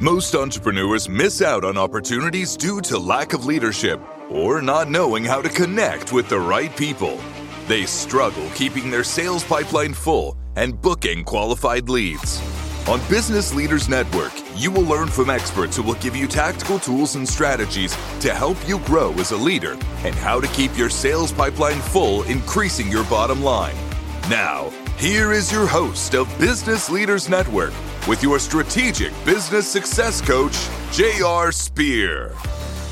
Most entrepreneurs miss out on opportunities due to lack of leadership or not knowing how to connect with the right people. They struggle keeping their sales pipeline full and booking qualified leads. On Business Leaders Network, you will learn from experts who will give you tactical tools and strategies to help you grow as a leader and how to keep your sales pipeline full, increasing your bottom line. Now, here is your host of Business Leaders Network with your strategic business success coach, J.R. Spear.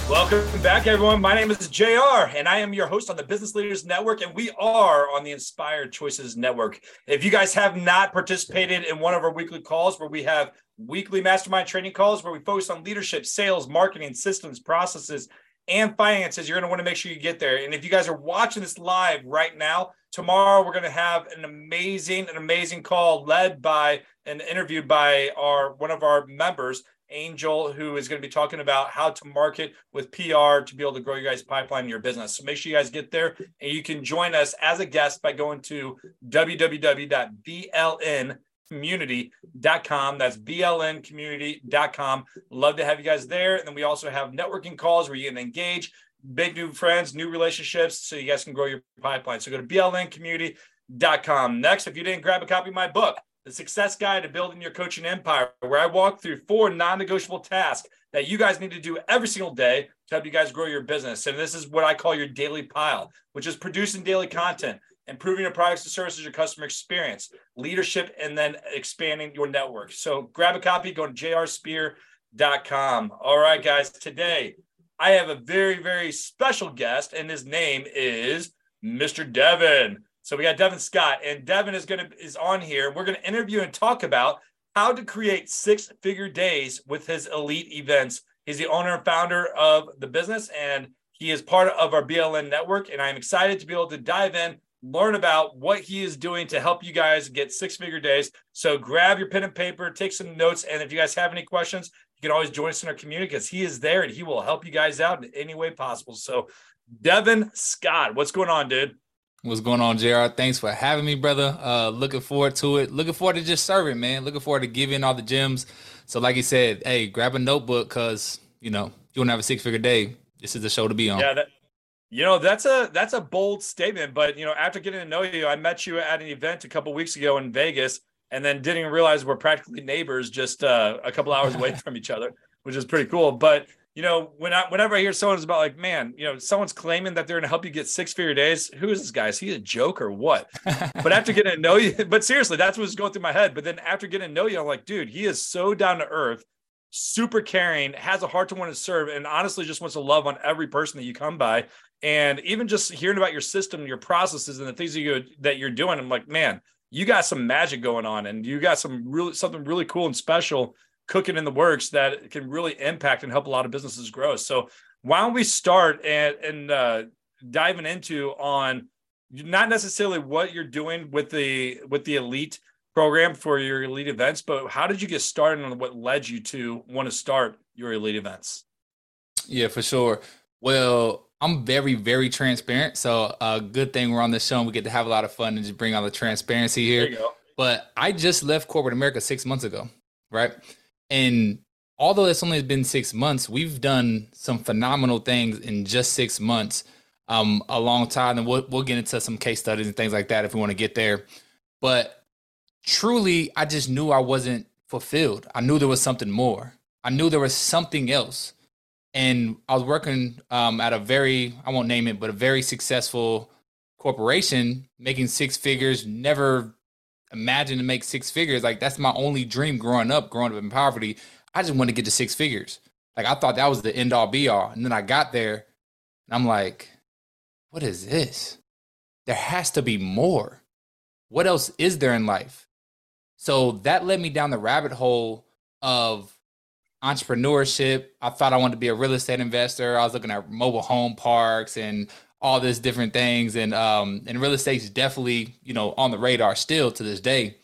Welcome back, everyone. My name is JR, and I am your host on the Business Leaders Network, and we are on the Inspired Choices Network. If you guys have not participated in one of our weekly calls where we have weekly mastermind training calls where we focus on leadership, sales, marketing, systems, processes, and finances, you're going to want to make sure you get there. And if you guys are watching this live right now, tomorrow we're going to have an amazing, an amazing call led by and interviewed by our one of our members Angel, who is going to be talking about how to market with PR to be able to grow your guys' pipeline in your business. So make sure you guys get there and you can join us as a guest by going to www.blncommunity.com. That's blncommunity.com. Love to have you guys there. And then we also have networking calls where you can engage, make new friends, new relationships, so you guys can grow your pipeline. So go to blncommunity.com. Next, if you didn't grab a copy of my book, the success guide to building your coaching empire, where I walk through four non negotiable tasks that you guys need to do every single day to help you guys grow your business. And this is what I call your daily pile, which is producing daily content, improving your products and services, your customer experience, leadership, and then expanding your network. So grab a copy, go to jrspear.com. All right, guys, today I have a very, very special guest, and his name is Mr. Devin. So we got Devin Scott, and Devin is gonna is on here. We're gonna interview and talk about how to create six figure days with his elite events. He's the owner and founder of the business, and he is part of our BLN network. And I'm excited to be able to dive in, learn about what he is doing to help you guys get six figure days. So grab your pen and paper, take some notes, and if you guys have any questions, you can always join us in our community because he is there and he will help you guys out in any way possible. So, Devin Scott, what's going on, dude? What's going on, JR? Thanks for having me, brother. Uh, looking forward to it. Looking forward to just serving, man. Looking forward to giving all the gems. So, like you said, hey, grab a notebook because you know you want to have a six figure day. This is the show to be on. Yeah, that, you know that's a that's a bold statement, but you know after getting to know you, I met you at an event a couple weeks ago in Vegas, and then didn't realize we're practically neighbors, just uh, a couple hours away from each other, which is pretty cool. But you know, when I, whenever I hear someone's about like, man, you know, someone's claiming that they're going to help you get six figure days. Who is this guy? Is he a joke or what? but after getting to know you, but seriously, that's what's going through my head. But then after getting to know you, I'm like, dude, he is so down to earth, super caring, has a heart to want to serve, and honestly just wants to love on every person that you come by. And even just hearing about your system, your processes, and the things that you that you're doing, I'm like, man, you got some magic going on, and you got some really something really cool and special cooking in the works that can really impact and help a lot of businesses grow. So why don't we start and, and uh, diving into on not necessarily what you're doing with the with the elite program for your elite events, but how did you get started and what led you to want to start your elite events? Yeah, for sure. Well, I'm very, very transparent. So a uh, good thing we're on this show and we get to have a lot of fun and just bring all the transparency here. But I just left corporate America six months ago, right? And although it's only been six months, we've done some phenomenal things in just six months. Um, a long time, and we'll we'll get into some case studies and things like that if we want to get there. But truly, I just knew I wasn't fulfilled. I knew there was something more. I knew there was something else. And I was working um, at a very, I won't name it, but a very successful corporation, making six figures, never imagined to make six figures. Like that's my only dream growing up, growing up in poverty. I just want to get to six figures. Like I thought that was the end all be all. And then I got there and I'm like, what is this? There has to be more. What else is there in life? So that led me down the rabbit hole of entrepreneurship. I thought I wanted to be a real estate investor. I was looking at mobile home parks and all this different things. And um and real estate's definitely you know on the radar still to this day.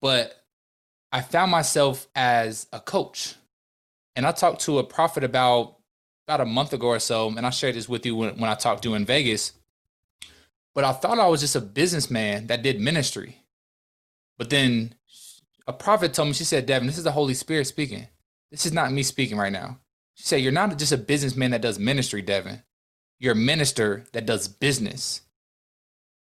But i found myself as a coach. And i talked to a prophet about about a month ago or so. And i shared this with you when, when i talked to in vegas. But i thought i was just a businessman that did ministry. But then a prophet told me she said devin this is the holy spirit speaking this is not me speaking right now. She said, You're not just a businessman that does ministry, Devin. You're a minister that does business.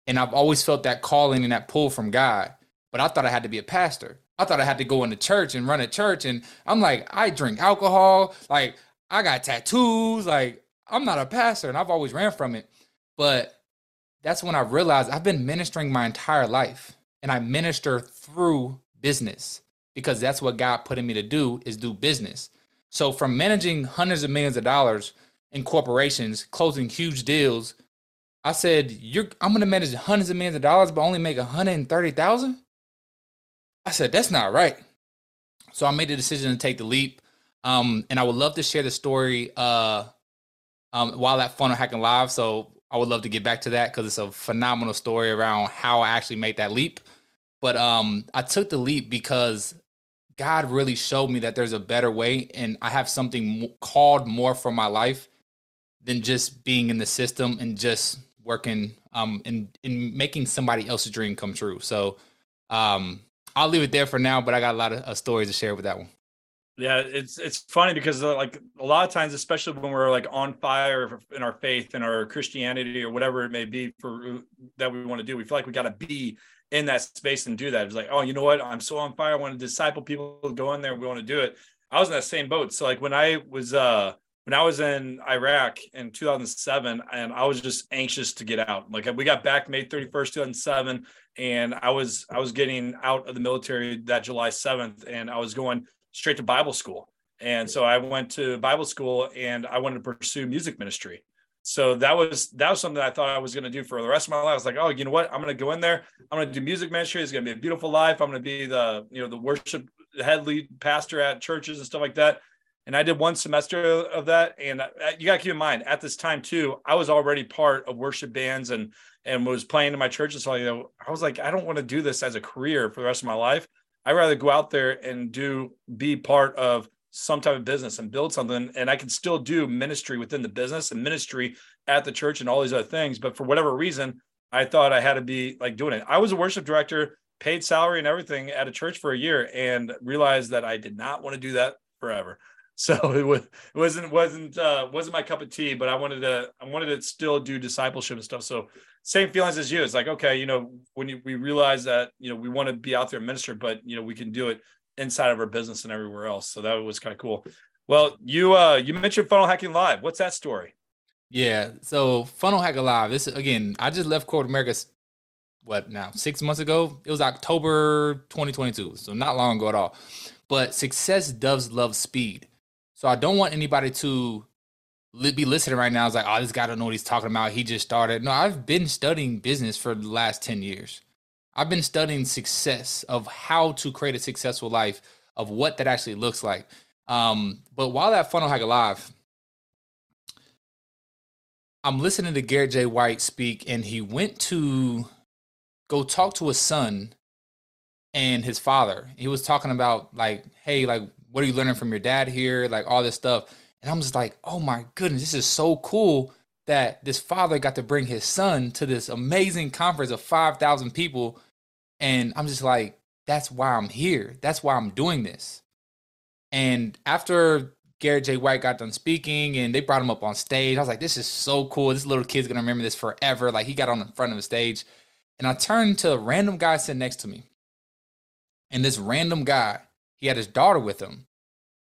And I've always felt that calling and that pull from God. But I thought I had to be a pastor. I thought I had to go into church and run a church. And I'm like, I drink alcohol. Like, I got tattoos. Like, I'm not a pastor. And I've always ran from it. But that's when I realized I've been ministering my entire life. And I minister through business because that's what God put in me to do is do business. So from managing hundreds of millions of dollars in corporations, closing huge deals, I said, "You're I'm going to manage hundreds of millions of dollars, but only make 130,000." I said, "That's not right." So I made the decision to take the leap, um, and I would love to share the story uh, um, while at Funnel Hacking Live. So I would love to get back to that because it's a phenomenal story around how I actually made that leap. But um, I took the leap because God really showed me that there's a better way, and I have something called more for my life than just being in the system and just working um and in making somebody else's dream come true. So um I'll leave it there for now, but I got a lot of uh, stories to share with that one. Yeah, it's it's funny because uh, like a lot of times, especially when we're like on fire in our faith and our Christianity or whatever it may be for uh, that we want to do, we feel like we got to be in that space and do that. It's like, oh, you know what? I'm so on fire. I want to disciple people, go in there. We want to do it. I was in that same boat. So like when I was uh when I was in Iraq in 2007, and I was just anxious to get out. Like we got back May 31st, 2007, and I was I was getting out of the military that July 7th, and I was going straight to Bible school. And so I went to Bible school, and I wanted to pursue music ministry so that was that was something I thought I was going to do for the rest of my life. I was like, oh, you know what? I'm going to go in there. I'm going to do music ministry. It's going to be a beautiful life. I'm going to be the you know the worship head lead pastor at churches and stuff like that. And I did one semester of that. And you got to keep in mind at this time too, I was already part of worship bands and and was playing in my church. So you know, I was like, I don't want to do this as a career for the rest of my life. I'd rather go out there and do be part of some type of business and build something and i can still do ministry within the business and ministry at the church and all these other things. But for whatever reason i thought i had to be like doing it. I was a worship director paid salary and everything at a church for a year and realized that i did not want to do that forever. So it was it wasn't wasn't uh wasn't my cup of tea but i wanted to i wanted to still do discipleship and stuff. So same feelings as you. It's like okay you know when you, we realize that you know we want to be out there and minister but you know we can do it inside of our business and everywhere else. So that was kind of cool. Well, you uh you mentioned funnel hacking live. What's that story? Yeah, so funnel hacking live. This again, I just left corporate America. What now? Six months ago. It was October 2022, so not long ago at all. But success does love speed, so I don't want anybody to be listening right now. It's like, oh, this guy don't know what he's talking about. He just started. No, I've been studying business for the last ten years. I've been studying success of how to create a successful life, of what that actually looks like. Um, but while that Funnel Hacking Live, I'm listening to Garrett J. White speak, and he went to go talk to his son and his father. He was talking about like, hey, like, what are you learning from your dad here? Like all this stuff. And I'm just like, oh my goodness, this is so cool that this father got to bring his son to this amazing conference of 5,000 people. And I'm just like, that's why I'm here. That's why I'm doing this. And after Garrett J. White got done speaking and they brought him up on stage, I was like, this is so cool. This little kid's gonna remember this forever. Like he got on the front of the stage. And I turned to a random guy sitting next to me. And this random guy, he had his daughter with him.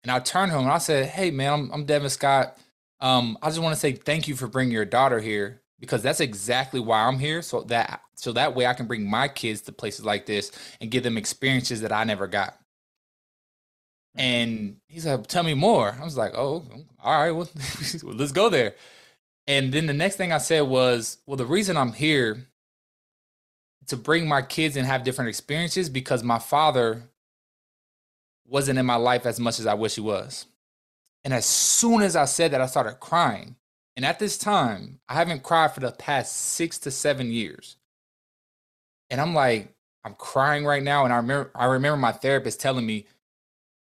And I turned to him and I said, Hey man, I'm, I'm Devin Scott. Um, I just want to say thank you for bringing your daughter here because that's exactly why I'm here. So that so that way I can bring my kids to places like this and give them experiences that I never got. Mm-hmm. And he's like, "Tell me more." I was like, "Oh, all right, well, let's go there." And then the next thing I said was, "Well, the reason I'm here to bring my kids and have different experiences because my father wasn't in my life as much as I wish he was." And as soon as I said that, I started crying. And at this time, I haven't cried for the past six to seven years. And I'm like, I'm crying right now. And I remember, I remember my therapist telling me,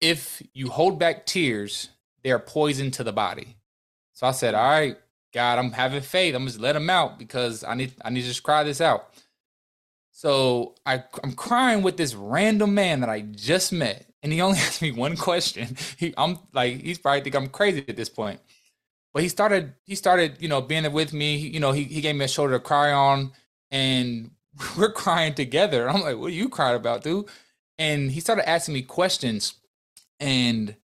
if you hold back tears, they're poison to the body. So I said, all right, God, I'm having faith. I'm just let them out because I need, I need to just cry this out. So I, I'm crying with this random man that I just met and he only asked me one question. He, I'm like, he's probably think I'm crazy at this point. But he started, he started, you know, being with me. You know, he, he gave me a shoulder to cry on, and we're crying together. I'm like, what are you crying about, dude? And he started asking me questions. And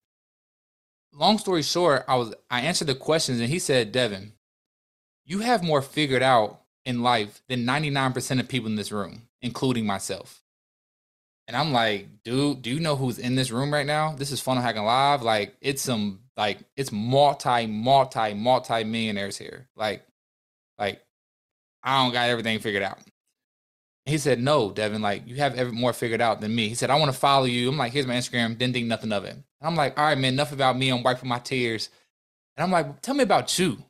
long story short, I was I answered the questions, and he said, Devin, you have more figured out in life than 99% of people in this room, including myself. And I'm like, dude, do you know who's in this room right now? This is Funnel Hacking Live. Like, it's some like it's multi, multi, multi millionaires here. Like, like I don't got everything figured out. He said, no, Devin, like you have every more figured out than me. He said, I want to follow you. I'm like, here's my Instagram. Didn't think nothing of it. And I'm like, all right, man, enough about me. I'm wiping my tears. And I'm like, tell me about you.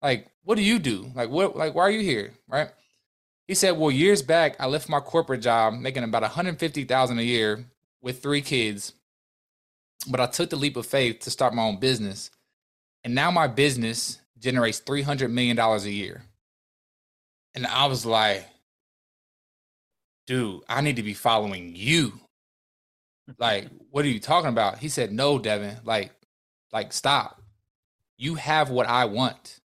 Like, what do you do? Like, what, like, why are you here? Right. He said, "Well, years back, I left my corporate job making about 150,000 a year with three kids, but I took the leap of faith to start my own business. And now my business generates 300 million dollars a year." And I was like, "Dude, I need to be following you." Like, what are you talking about? He said, "No, Devin, like like stop. You have what I want."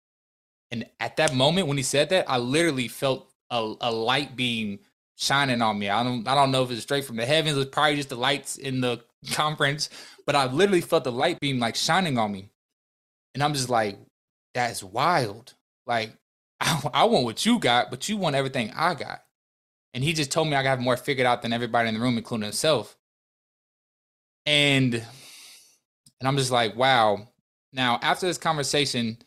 And at that moment when he said that, I literally felt a, a light beam shining on me. I don't I don't know if it's straight from the heavens. It's probably just the lights in the conference, but I literally felt the light beam like shining on me, and I'm just like, that's wild. Like I, I want what you got, but you want everything I got. And he just told me I got more figured out than everybody in the room, including himself. And and I'm just like, wow. Now after this conversation,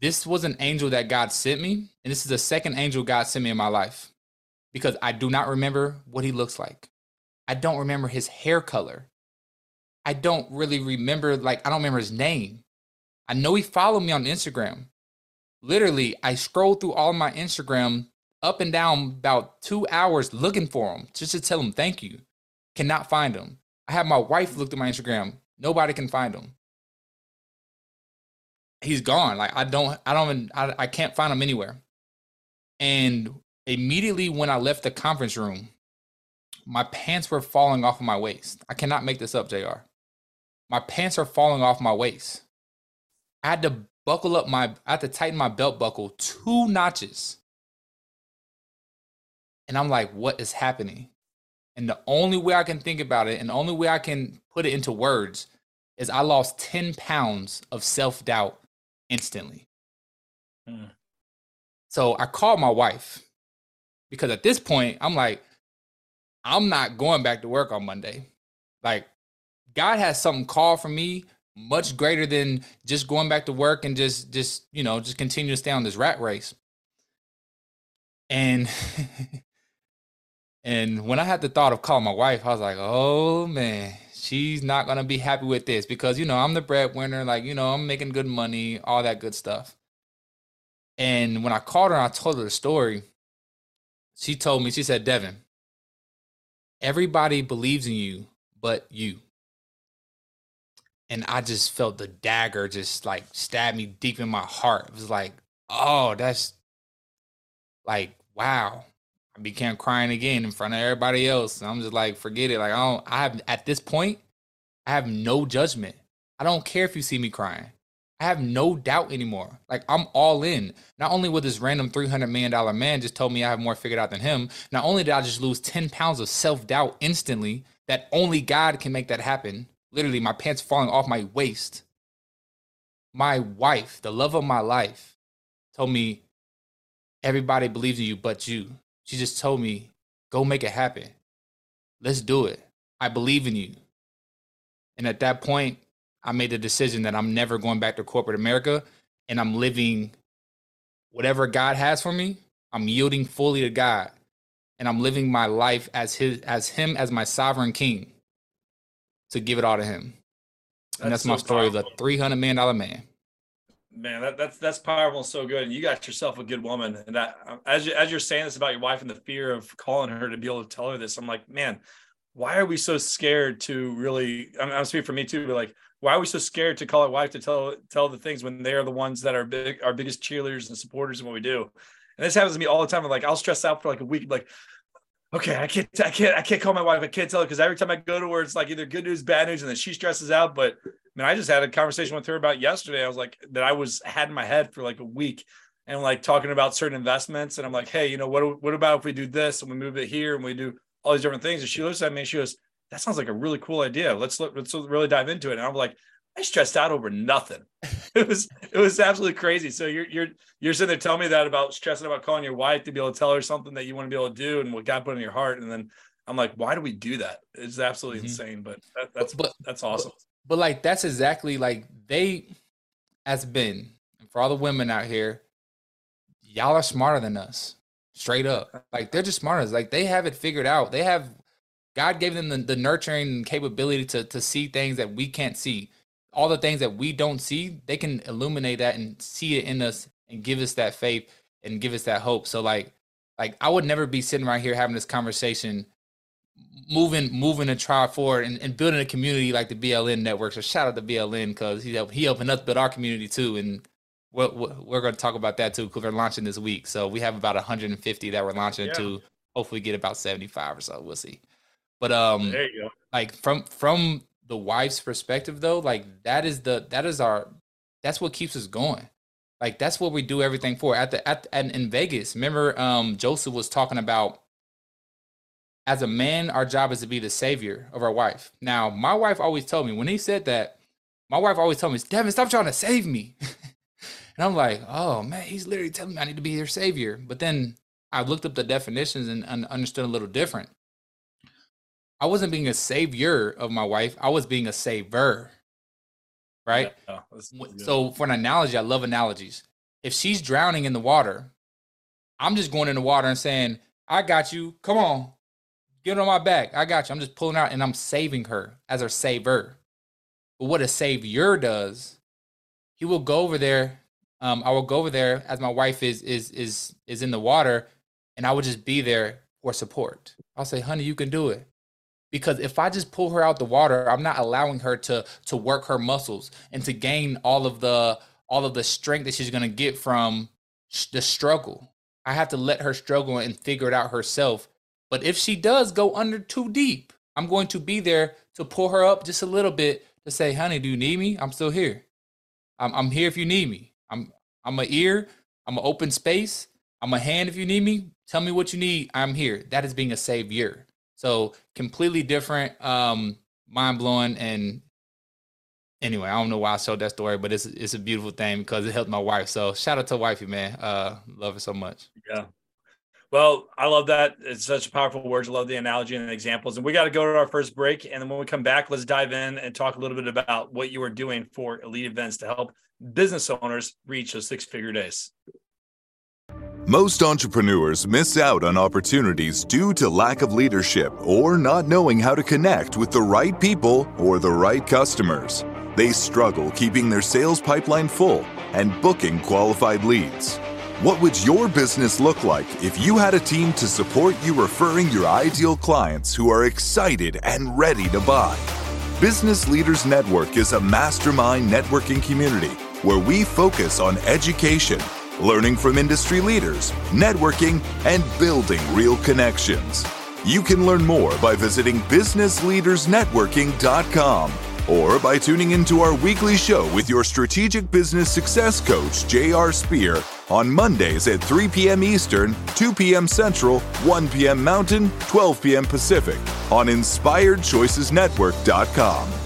this was an angel that God sent me, and this is the second angel God sent me in my life because I do not remember what he looks like. I don't remember his hair color. I don't really remember, like, I don't remember his name. I know he followed me on Instagram. Literally, I scrolled through all my Instagram up and down about two hours looking for him just to tell him thank you. Cannot find him. I have my wife looked at my Instagram. Nobody can find him he's gone. Like I don't, I don't, even, I, I can't find him anywhere. And immediately when I left the conference room, my pants were falling off of my waist. I cannot make this up, Jr. My pants are falling off my waist. I had to buckle up my, I had to tighten my belt buckle two notches. And I'm like, what is happening? And the only way I can think about it and the only way I can put it into words is I lost 10 pounds of self doubt instantly. Mm. So I called my wife because at this point, I'm like, I'm not going back to work on Monday. Like, God has something called for me much greater than just going back to work and just, just, you know, just continue to stay on this rat race. And, and when I had the thought of calling my wife, I was like, oh man, she's not gonna be happy with this because you know I'm the breadwinner, like you know I'm making good money, all that good stuff. And when I called her, and I told her the story. She told me, she said, Devin, everybody believes in you but you. And I just felt the dagger just like stab me deep in my heart. It was like, oh, that's like, wow. I began crying again in front of everybody else. And I'm just like, forget it. Like I don't I have at this point, I have no judgment. I don't care if you see me crying. I have no doubt anymore. Like I'm all in. Not only with this random $300 million man just told me I have more figured out than him, not only did I just lose 10 pounds of self-doubt instantly, that only God can make that happen. Literally, my pants falling off my waist. My wife, the love of my life, told me, everybody believes in you but you. She just told me, go make it happen. Let's do it. I believe in you. And at that point, I made the decision that I'm never going back to corporate America and I'm living whatever God has for me. I'm yielding fully to God and I'm living my life as his as him as my sovereign king to give it all to him. And that's, that's so my story powerful. of the 300 million dollar man man that, that's that's powerful and so good and you got yourself a good woman and that as, you, as you're saying this about your wife and the fear of calling her to be able to tell her this i'm like man why are we so scared to really i'm, I'm speaking for me too but like why are we so scared to call our wife to tell tell the things when they are the ones that are big our biggest cheerleaders and supporters in what we do and this happens to me all the time I'm like i'll stress out for like a week like okay, I can't, I can't, I can't call my wife. I can't tell her because every time I go to her, it's like either good news, bad news, and then she stresses out. But I mean, I just had a conversation with her about yesterday. I was like, that I was had in my head for like a week, and like talking about certain investments, and I'm like, hey, you know, what, what about if we do this and we move it here and we do all these different things? And she looks at me and she goes, that sounds like a really cool idea. Let's look, let's really dive into it. And I'm like, I stressed out over nothing. it was it was absolutely crazy. So you're you're you're sitting there telling me that about stressing about calling your wife to be able to tell her something that you want to be able to do and what God put in your heart. And then I'm like, why do we do that? It's absolutely mm-hmm. insane. But that, that's but, that's awesome. But, but like that's exactly like they as been and for all the women out here, y'all are smarter than us. Straight up. Like they're just smarter. Like they have it figured out. They have God gave them the, the nurturing capability to to see things that we can't see all the things that we don't see, they can illuminate that and see it in us and give us that faith and give us that hope. So like like I would never be sitting right here having this conversation moving moving a trial forward and, and, building a community like the BLN network. So shout out to BLN because he helped, he helping us build our community too. And we're, we're going to talk about that too because we're launching this week. So we have about 150 that we're launching yeah. to. Hopefully get about 75 or so. We'll see. But um, there you go. Like from from the wife's perspective though, like that is the that is our that's what keeps us going. Like that's what we do everything for. At the at and in Vegas, remember um Joseph was talking about as a man, our job is to be the savior of our wife. Now, my wife always told me when he said that, my wife always told me, Devin, stop trying to save me. and I'm like, oh man, he's literally telling me I need to be your savior. But then I looked up the definitions and understood a little different. I wasn't being a savior of my wife. I was being a saver. Right. Yeah, so for an analogy, I love analogies. If she's drowning in the water, I'm just going in the water and saying, I got you. Come on. Get on my back. I got you. I'm just pulling out and I'm saving her as her saver. But what a savior does, he will go over there. Um, I will go over there as my wife is is is is in the water, and I will just be there for support. I'll say, honey, you can do it because if I just pull her out the water, I'm not allowing her to to work her muscles and to gain all of the all of the strength that she's going to get from the struggle. I have to let her struggle and figure it out herself. But if she does go under too deep, I'm going to be there to pull her up just a little bit to say, "Honey, do you need me? I'm still here. I'm, I'm here if you need me. I'm I'm an ear. I'm an open space. I'm a hand if you need me. Tell me what you need. I'm here. That is being a savior. So completely different, um, mind blowing, and anyway, I don't know why I showed that story, but it's it's a beautiful thing because it helped my wife. So shout out to wifey, man. Uh, love her so much. Yeah. Well, I love that. It's such powerful words. I love the analogy and the examples. And we got to go to our first break. And then when we come back, let's dive in and talk a little bit about what you are doing for elite events to help business owners reach those six figure days. Most entrepreneurs miss out on opportunities due to lack of leadership or not knowing how to connect with the right people or the right customers. They struggle keeping their sales pipeline full and booking qualified leads. What would your business look like if you had a team to support you referring your ideal clients who are excited and ready to buy? Business Leaders Network is a mastermind networking community where we focus on education learning from industry leaders, networking, and building real connections. You can learn more by visiting businessleadersnetworking.com or by tuning into our weekly show with your strategic business success coach, J.R. Spear, on Mondays at 3 p.m. Eastern, 2 p.m. Central, 1 p.m. Mountain, 12 p.m. Pacific on InspiredChoicesNetwork.com.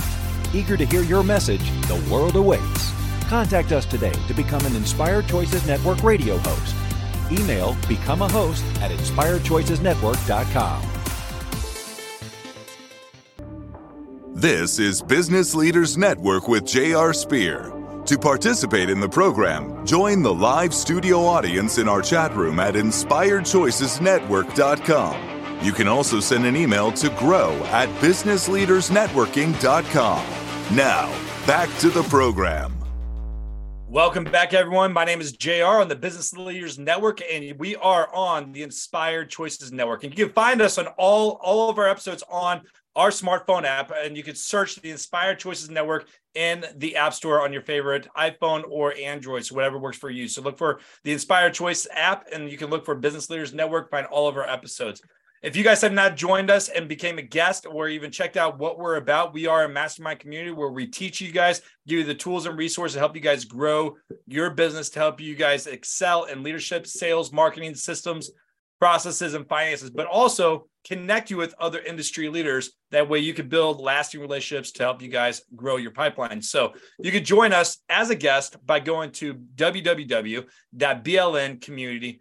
Eager to hear your message, the world awaits. Contact us today to become an Inspired Choices Network radio host. Email become a host at inspiredchoicesnetwork.com. This is Business Leaders Network with J.R. Spear. To participate in the program, join the live studio audience in our chat room at inspiredchoicesnetwork.com. You can also send an email to grow at businessleadersnetworking.com. Now, back to the program. Welcome back, everyone. My name is JR on the Business Leaders Network, and we are on the Inspired Choices Network. And you can find us on all, all of our episodes on our smartphone app, and you can search the Inspired Choices Network in the App Store on your favorite iPhone or Android, so whatever works for you. So look for the Inspired Choice app, and you can look for Business Leaders Network, find all of our episodes. If you guys have not joined us and became a guest or even checked out what we're about, we are a mastermind community where we teach you guys, give you the tools and resources to help you guys grow your business, to help you guys excel in leadership, sales, marketing, systems, processes, and finances, but also connect you with other industry leaders. That way you can build lasting relationships to help you guys grow your pipeline. So you can join us as a guest by going to www.blncommunity.com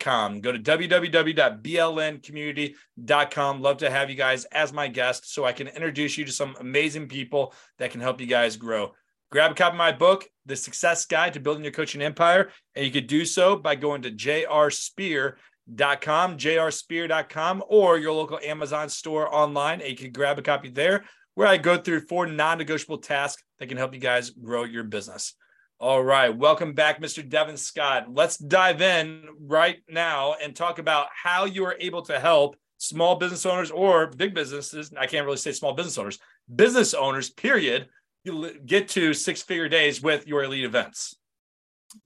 com. Go to www.blncommunity.com. Love to have you guys as my guest so I can introduce you to some amazing people that can help you guys grow. Grab a copy of my book, The Success Guide to Building Your Coaching Empire, and you could do so by going to jrspear.com, jrspear.com, or your local Amazon store online, and you can grab a copy there where I go through four non-negotiable tasks that can help you guys grow your business. All right. Welcome back, Mr. Devin Scott. Let's dive in right now and talk about how you are able to help small business owners or big businesses. I can't really say small business owners, business owners, period, you get to six figure days with your elite events.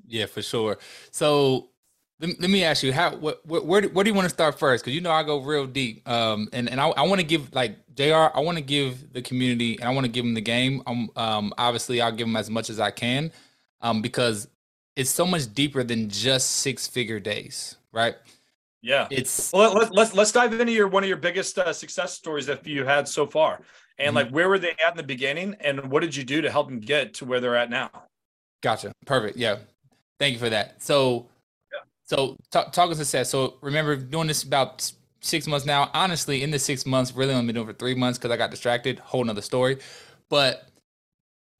Yeah, for sure. So let, let me ask you, how, what, where, where, do you want to start first? Cause you know, I go real deep. Um, and, and I, I want to give like JR, I want to give the community and I want to give them the game. Um, obviously I'll give them as much as I can um, because it's so much deeper than just six figure days, right? Yeah, it's well, let's let's let's dive into your one of your biggest uh, success stories that you had so far, and mm-hmm. like where were they at in the beginning, and what did you do to help them get to where they're at now? Gotcha, perfect. Yeah, thank you for that. So, yeah. so talk, talking success. So remember doing this about six months now. Honestly, in the six months, really only been doing for three months because I got distracted. Whole nother story, but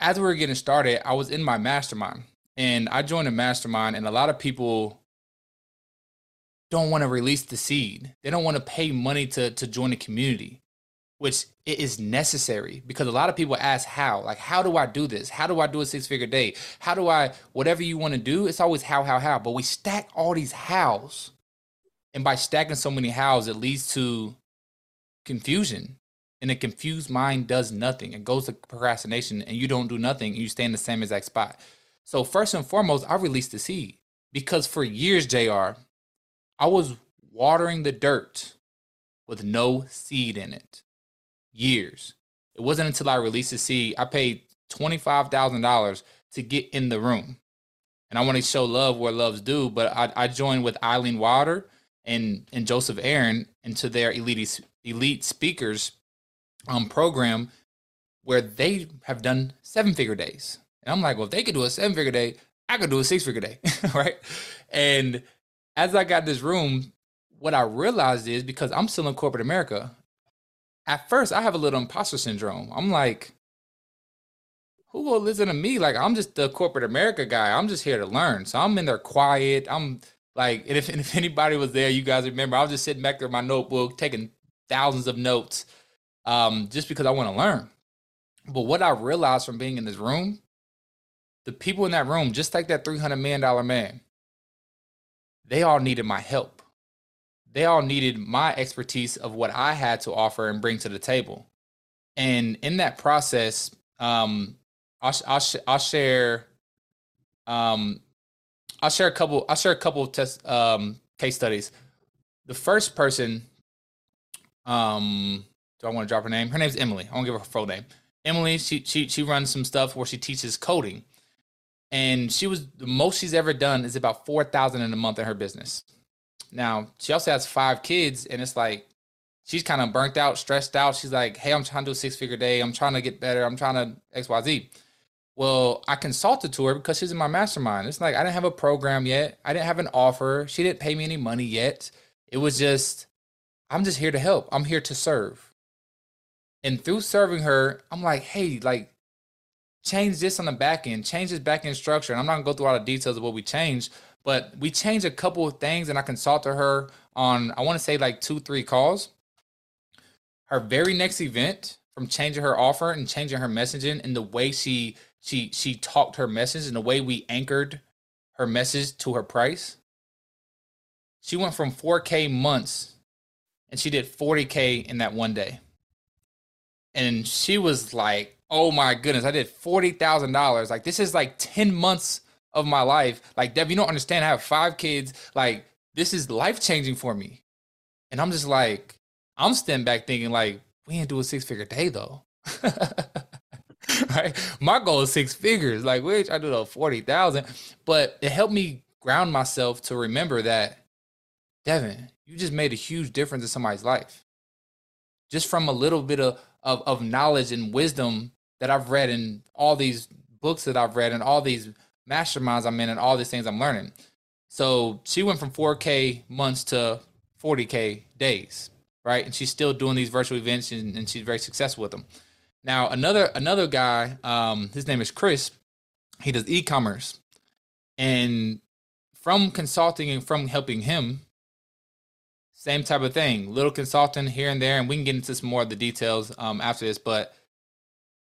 as we were getting started, I was in my mastermind and I joined a mastermind, and a lot of people don't want to release the seed. They don't want to pay money to, to join the community, which it is necessary because a lot of people ask how, like, how do I do this? How do I do a six figure day? How do I, whatever you want to do, it's always how, how, how. But we stack all these hows. And by stacking so many hows, it leads to confusion and a confused mind does nothing. It goes to procrastination and you don't do nothing and you stay in the same exact spot. So first and foremost, I released the seed because for years, JR, I was watering the dirt with no seed in it. Years. It wasn't until I released the seed, I paid $25,000 to get in the room. And I want to show love where love's due, but I, I joined with Eileen Wilder and, and Joseph Aaron into their elite, elite speakers um, program where they have done seven figure days. And I'm like, well, if they could do a seven figure day, I could do a six figure day, right? And as I got this room, what I realized is because I'm still in corporate America, at first I have a little imposter syndrome. I'm like, who will listen to me? Like, I'm just the corporate America guy. I'm just here to learn. So I'm in there quiet. I'm like, and if, and if anybody was there, you guys remember, I was just sitting back there with my notebook, taking thousands of notes um, just because I want to learn. But what I realized from being in this room, the people in that room, just like that $300 million man, they all needed my help. They all needed my expertise of what I had to offer and bring to the table. And in that process, um, I'll, I'll, I'll share, um, I'll share a couple, I'll share a couple of test, um, case studies. The first person, um, do I want to drop her name? Her name's Emily. I won't give her full name. Emily, she she she runs some stuff where she teaches coding, and she was the most she's ever done is about four thousand in a month in her business. Now she also has five kids, and it's like she's kind of burnt out, stressed out. She's like, "Hey, I'm trying to do a six figure day. I'm trying to get better. I'm trying to X Y Z." Well, I consulted to her because she's in my mastermind. It's like I didn't have a program yet. I didn't have an offer. She didn't pay me any money yet. It was just, I'm just here to help. I'm here to serve. And through serving her, I'm like, hey, like, change this on the back end, change this back end structure. And I'm not gonna go through all the details of what we changed, but we changed a couple of things and I consulted her on, I wanna say like two, three calls. Her very next event from changing her offer and changing her messaging and the way she she she talked her message and the way we anchored her message to her price. She went from 4K months and she did 40K in that one day. And she was like, oh my goodness, I did $40,000. Like, this is like 10 months of my life. Like, Dev, you don't understand. I have five kids. Like, this is life changing for me. And I'm just like, I'm standing back thinking, like, we ain't do a six figure day though. right? My goal is six figures. Like, which I do a 40,000. But it helped me ground myself to remember that, Devin, you just made a huge difference in somebody's life. Just from a little bit of, of, of knowledge and wisdom that I've read in all these books that I've read and all these masterminds I'm in and all these things I'm learning. So she went from 4K months to 40K days, right? And she's still doing these virtual events and, and she's very successful with them. Now another another guy, um, his name is Chris. He does e-commerce, and from consulting and from helping him, same type of thing. Little consulting here and there, and we can get into some more of the details um, after this. But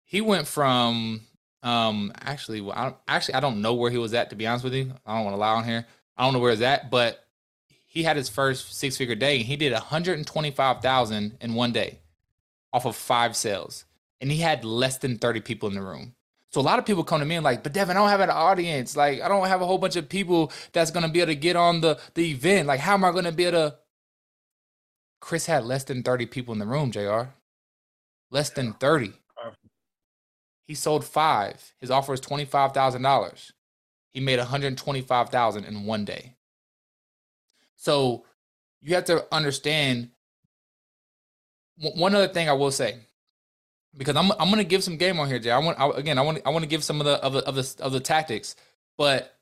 he went from um, actually, well, I actually I don't know where he was at to be honest with you. I don't want to lie on here. I don't know where he's at, but he had his first six figure day, and he did 125,000 in one day off of five sales, and he had less than 30 people in the room. So a lot of people come to me and like, but Devin, I don't have an audience. Like, I don't have a whole bunch of people that's gonna be able to get on the the event. Like, how am I gonna be able to Chris had less than 30 people in the room, JR. Less than 30. He sold five. His offer was $25,000. He made 125,000 in one day. So you have to understand one other thing I will say because I'm I'm going to give some game on here, Jay. I want I, again I want I want to give some of the of the of the of the tactics, but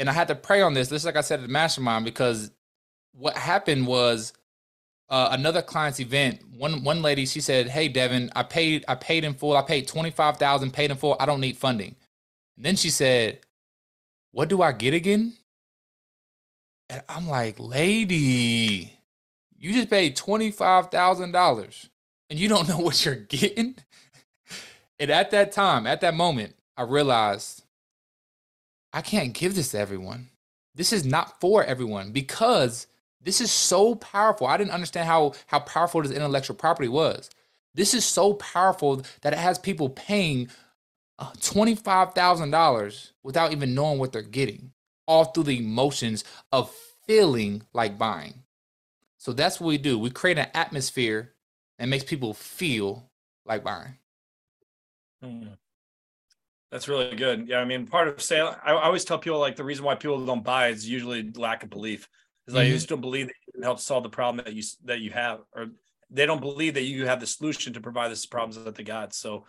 and I had to pray on this. This, like I said, at the mastermind because what happened was uh, another client's event. One one lady she said, "Hey Devin, I paid I paid in full. I paid twenty five thousand, paid in full. I don't need funding." And then she said, "What do I get again?" And I'm like, "Lady, you just paid twenty five thousand dollars, and you don't know what you're getting." and at that time, at that moment, I realized I can't give this to everyone. This is not for everyone because this is so powerful. I didn't understand how how powerful this intellectual property was. This is so powerful that it has people paying uh, $25,000 without even knowing what they're getting, all through the emotions of feeling like buying. So that's what we do. We create an atmosphere that makes people feel like buying. Hmm. That's really good. Yeah, I mean, part of sale. I, I always tell people like the reason why people don't buy is usually lack of belief. Like mm-hmm. you just don't believe that you can help solve the problem that you that you have, or they don't believe that you have the solution to provide the problems that they got. So,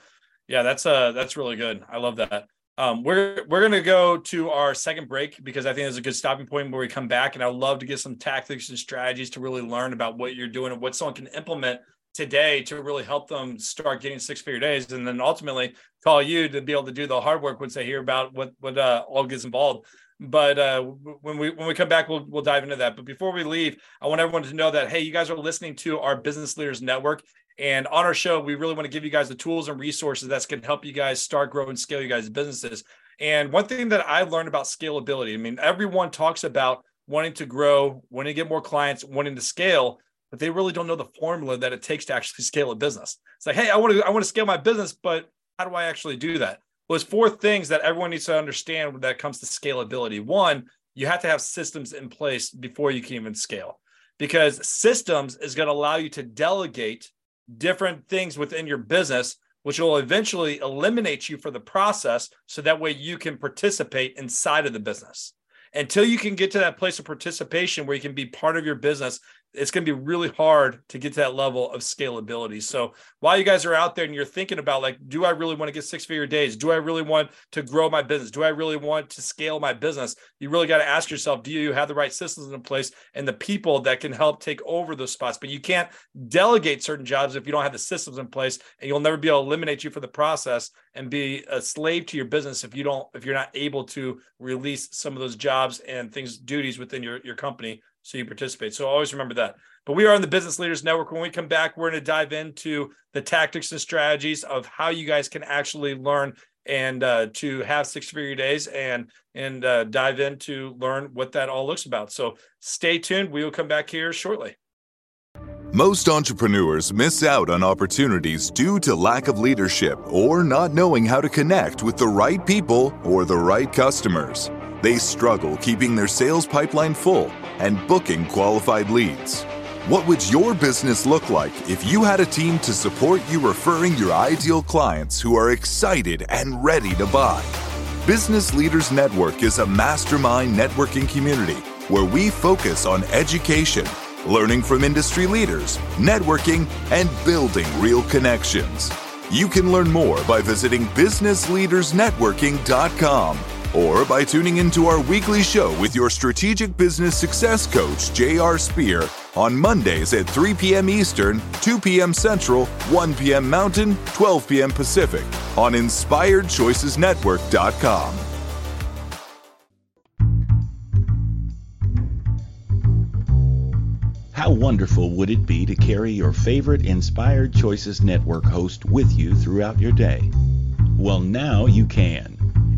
yeah, that's uh that's really good. I love that. Um, we're we're gonna go to our second break because I think there's a good stopping point where we come back, and I'd love to get some tactics and strategies to really learn about what you're doing and what someone can implement today to really help them start getting six figure days, and then ultimately call you to be able to do the hard work once they hear about what what uh, all gets involved. But uh, when we when we come back, we'll we'll dive into that. But before we leave, I want everyone to know that hey, you guys are listening to our Business Leaders Network, and on our show, we really want to give you guys the tools and resources that's going to help you guys start, grow, and scale you guys' businesses. And one thing that I've learned about scalability, I mean, everyone talks about wanting to grow, wanting to get more clients, wanting to scale, but they really don't know the formula that it takes to actually scale a business. It's like, hey, I want to I want to scale my business, but how do I actually do that? Was four things that everyone needs to understand when that comes to scalability. One, you have to have systems in place before you can even scale because systems is going to allow you to delegate different things within your business which will eventually eliminate you for the process so that way you can participate inside of the business until you can get to that place of participation where you can be part of your business it's going to be really hard to get to that level of scalability. So while you guys are out there and you're thinking about like, do I really want to get six figure days? Do I really want to grow my business? Do I really want to scale my business? You really got to ask yourself, do you have the right systems in place and the people that can help take over those spots? But you can't delegate certain jobs if you don't have the systems in place and you'll never be able to eliminate you from the process and be a slave to your business if you don't, if you're not able to release some of those jobs and things, duties within your, your company so you participate. So always remember that. But we are on the Business Leaders Network. When we come back, we're going to dive into the tactics and strategies of how you guys can actually learn and uh, to have six figure days and and uh, dive in to learn what that all looks about. So stay tuned. We will come back here shortly. Most entrepreneurs miss out on opportunities due to lack of leadership or not knowing how to connect with the right people or the right customers. They struggle keeping their sales pipeline full and booking qualified leads. What would your business look like if you had a team to support you referring your ideal clients who are excited and ready to buy? Business Leaders Network is a mastermind networking community where we focus on education, learning from industry leaders, networking, and building real connections. You can learn more by visiting businessleadersnetworking.com or by tuning into our weekly show with your strategic business success coach, J.R. Spear, on Mondays at 3 p.m. Eastern, 2 p.m. Central, 1 p.m. Mountain, 12 p.m. Pacific on InspiredChoicesNetwork.com. How wonderful would it be to carry your favorite Inspired Choices Network host with you throughout your day? Well, now you can.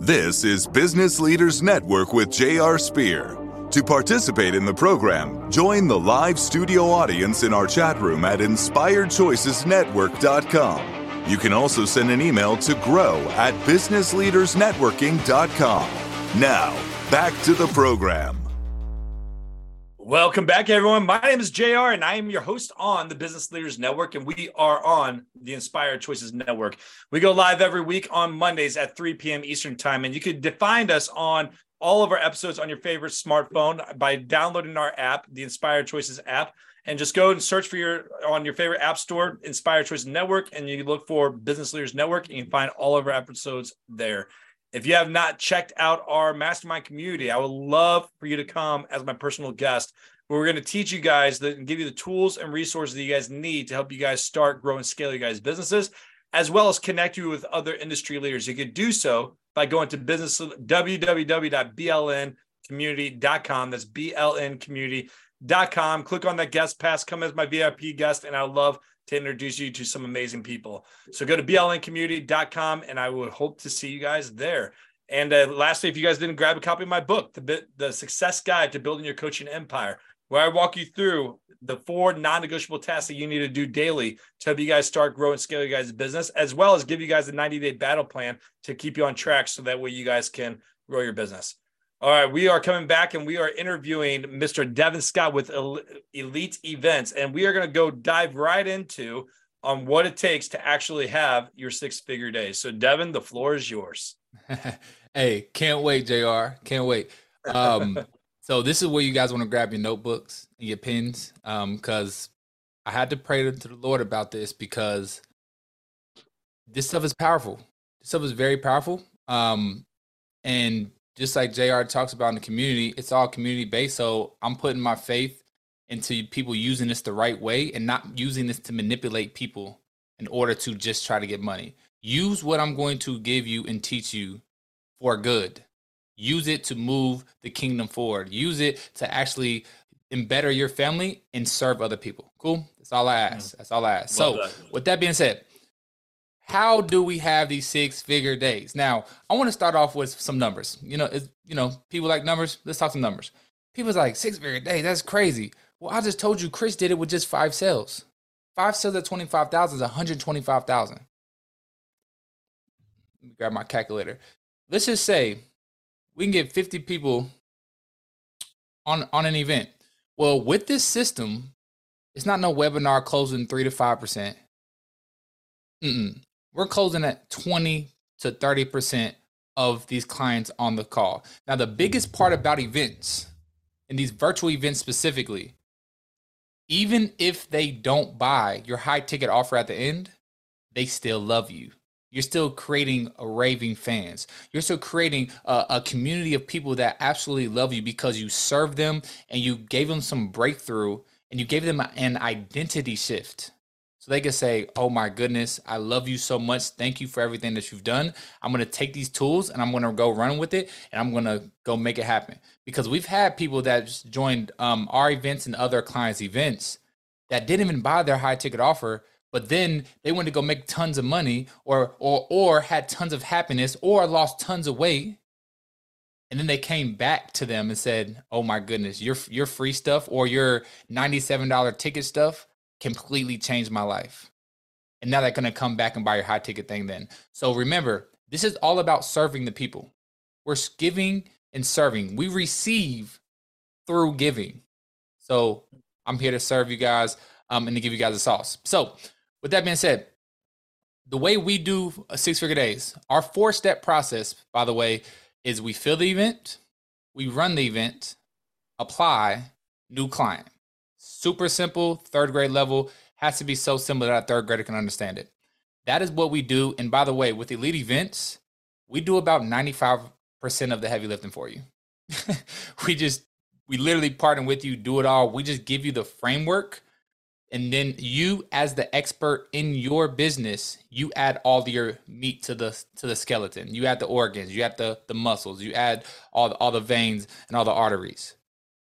This is Business Leaders Network with J.R. Spear. To participate in the program, join the live studio audience in our chat room at inspiredchoicesnetwork.com. You can also send an email to grow at businessleadersnetworking.com. Now, back to the program. Welcome back, everyone. My name is JR, and I am your host on the Business Leaders Network, and we are on the Inspired Choices Network. We go live every week on Mondays at 3 p.m. Eastern Time, and you can find us on all of our episodes on your favorite smartphone by downloading our app, the Inspired Choices app, and just go and search for your on your favorite app store, Inspired Choices Network, and you look for Business Leaders Network, and you can find all of our episodes there. If you have not checked out our mastermind community, I would love for you to come as my personal guest. Where we're going to teach you guys and give you the tools and resources that you guys need to help you guys start, grow, and scale your guys' businesses, as well as connect you with other industry leaders. You could do so by going to business www.blncommunity.com. That's blncommunity.com. Click on that guest pass, come as my VIP guest, and I love to introduce you to some amazing people. So go to blncommunity.com and I would hope to see you guys there. And uh, lastly, if you guys didn't grab a copy of my book, the, the Success Guide to Building Your Coaching Empire, where I walk you through the four non-negotiable tasks that you need to do daily to help you guys start growing, scale your guys' business, as well as give you guys a 90-day battle plan to keep you on track so that way you guys can grow your business. All right, we are coming back and we are interviewing Mr. Devin Scott with Elite Events, and we are going to go dive right into on what it takes to actually have your six-figure days. So, Devin, the floor is yours. hey, can't wait, Jr. Can't wait. Um, so this is where you guys want to grab your notebooks and your pens, because um, I had to pray to the Lord about this because this stuff is powerful. This stuff is very powerful. Um, and just like JR talks about in the community, it's all community based. So I'm putting my faith into people using this the right way and not using this to manipulate people in order to just try to get money. Use what I'm going to give you and teach you for good. Use it to move the kingdom forward. Use it to actually better your family and serve other people. Cool. That's all I ask. Mm. That's all I ask. Well so, done. with that being said, how do we have these six figure days? Now, I want to start off with some numbers. You know, you know, people like numbers. Let's talk some numbers. People's like six figure days. That's crazy. Well, I just told you Chris did it with just five sales. Five sales at 25,000 is 125,000. Let me grab my calculator. Let's just say we can get 50 people on, on an event. Well, with this system, it's not no webinar closing three to five percent. Mm-mm. We're closing at 20 to 30 percent of these clients on the call. Now, the biggest mm-hmm. part about events and these virtual events specifically, even if they don't buy your high ticket offer at the end, they still love you. You're still creating a raving fans. You're still creating a, a, community of people that absolutely love you because you served them and you gave them some breakthrough and you gave them an identity shift. So they can say, Oh my goodness, I love you so much. Thank you for everything that you've done. I'm going to take these tools and I'm going to go run with it and I'm going to go make it happen. Because we've had people that joined um, our events and other clients' events that didn't even buy their high ticket offer but then they went to go make tons of money or or or had tons of happiness or lost tons of weight and then they came back to them and said oh my goodness your your free stuff or your $97 ticket stuff completely changed my life. And now they're going to come back and buy your high ticket thing then. So remember this is all about serving the people. We're giving and serving. We receive through giving. So i'm here to serve you guys um, and to give you guys a sauce. So with that being said, the way we do a six figure days, our four step process, by the way, is we fill the event, we run the event, apply, new client. Super simple, third grade level, has to be so simple that a third grader can understand it. That is what we do. And by the way, with elite events, we do about 95% of the heavy lifting for you. we just, we literally partner with you, do it all. We just give you the framework and then you as the expert in your business you add all your meat to the to the skeleton you add the organs you add the the muscles you add all the, all the veins and all the arteries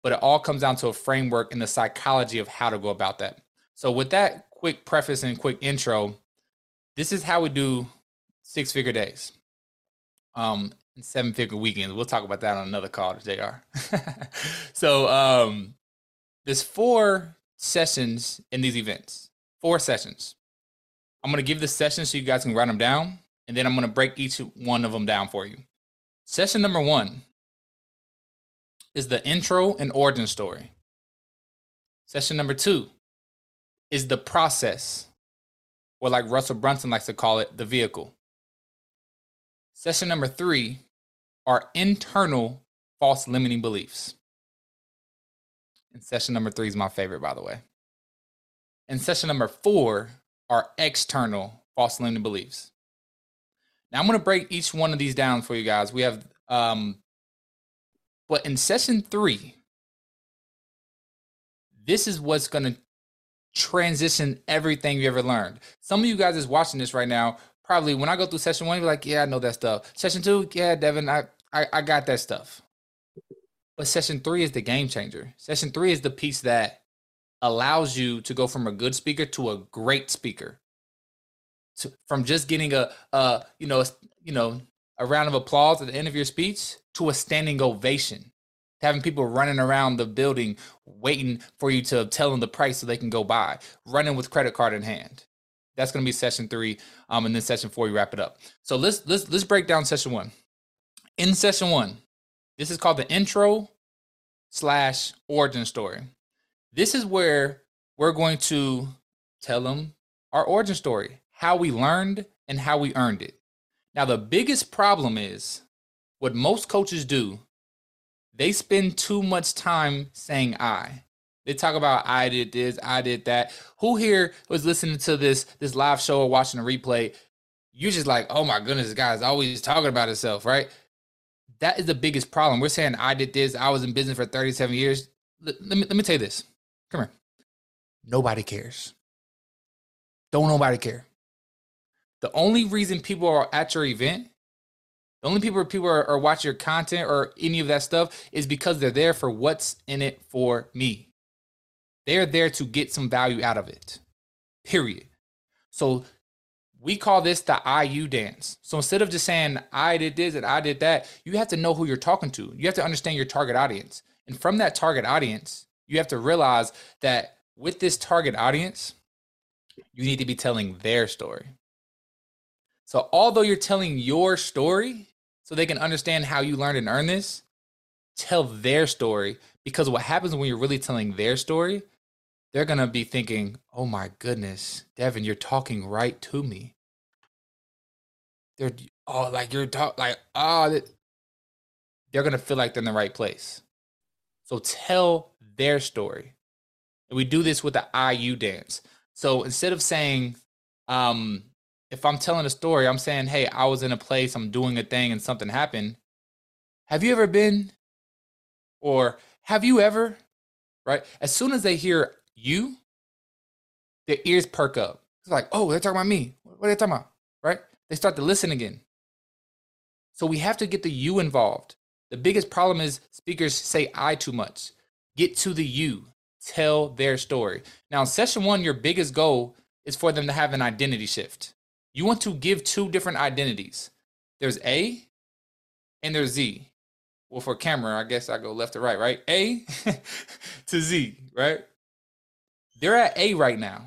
but it all comes down to a framework and the psychology of how to go about that so with that quick preface and quick intro this is how we do six figure days um and seven figure weekends we'll talk about that on another call to jr so um there's four sessions in these events. Four sessions. I'm going to give the sessions so you guys can write them down, and then I'm going to break each one of them down for you. Session number one is the intro and origin story. Session number two is the process, or like Russell Brunson likes to call it, the vehicle. Session number three are internal false limiting beliefs. And session number three is my favorite, by the way. And session number four are external false limiting beliefs. Now I'm going to break each one of these down for you guys. We have, um, but in session three, this is what's going to transition everything you ever learned. Some of you guys is watching this right now. Probably when I go through session one, you're like, yeah, I know that stuff. Session two, yeah, Devin, I, I, I got that stuff. But session three is the game changer. Session three is the piece that allows you to go from a good speaker to a great speaker. To, from just getting a, a you know, a, you know, a round of applause at the end of your speech to a standing ovation. Having people running around the building waiting for you to tell them the price so they can go buy, running with credit card in hand. That's going to be session three, um, and then session four you wrap it up. So let's let's let's break down session one. In session one, this is called the intro slash origin story. This is where we're going to tell them our origin story, how we learned and how we earned it. Now, the biggest problem is what most coaches do, they spend too much time saying I. They talk about I did this, I did that. Who here was listening to this this live show or watching a replay? You're just like, oh my goodness, this guy's always talking about himself, right? that is the biggest problem. We're saying I did this, I was in business for 37 years. Let, let, me, let me tell you this. Come here. Nobody cares. Don't nobody care. The only reason people are at your event, the only people people are, are watching your content or any of that stuff is because they're there for what's in it for me. They're there to get some value out of it. Period. So we call this the IU dance. So instead of just saying I did this and I did that, you have to know who you're talking to. You have to understand your target audience. And from that target audience, you have to realize that with this target audience, you need to be telling their story. So, although you're telling your story so they can understand how you learned and earned this, tell their story because what happens when you're really telling their story, they're going to be thinking, oh my goodness, Devin, you're talking right to me. They're, oh, like you're talk, like, oh, they're going to feel like they're in the right place. So tell their story. And we do this with the IU dance. So instead of saying, um, if I'm telling a story, I'm saying, hey, I was in a place, I'm doing a thing, and something happened. Have you ever been? Or have you ever? Right? As soon as they hear you, their ears perk up. It's like, oh, they're talking about me. What are they talking about? Right? They start to listen again. So we have to get the you involved. The biggest problem is speakers say I too much. Get to the you. Tell their story. Now, in session one, your biggest goal is for them to have an identity shift. You want to give two different identities. There's A and there's Z. Well, for camera, I guess I go left to right, right? A to Z, right? They're at A right now,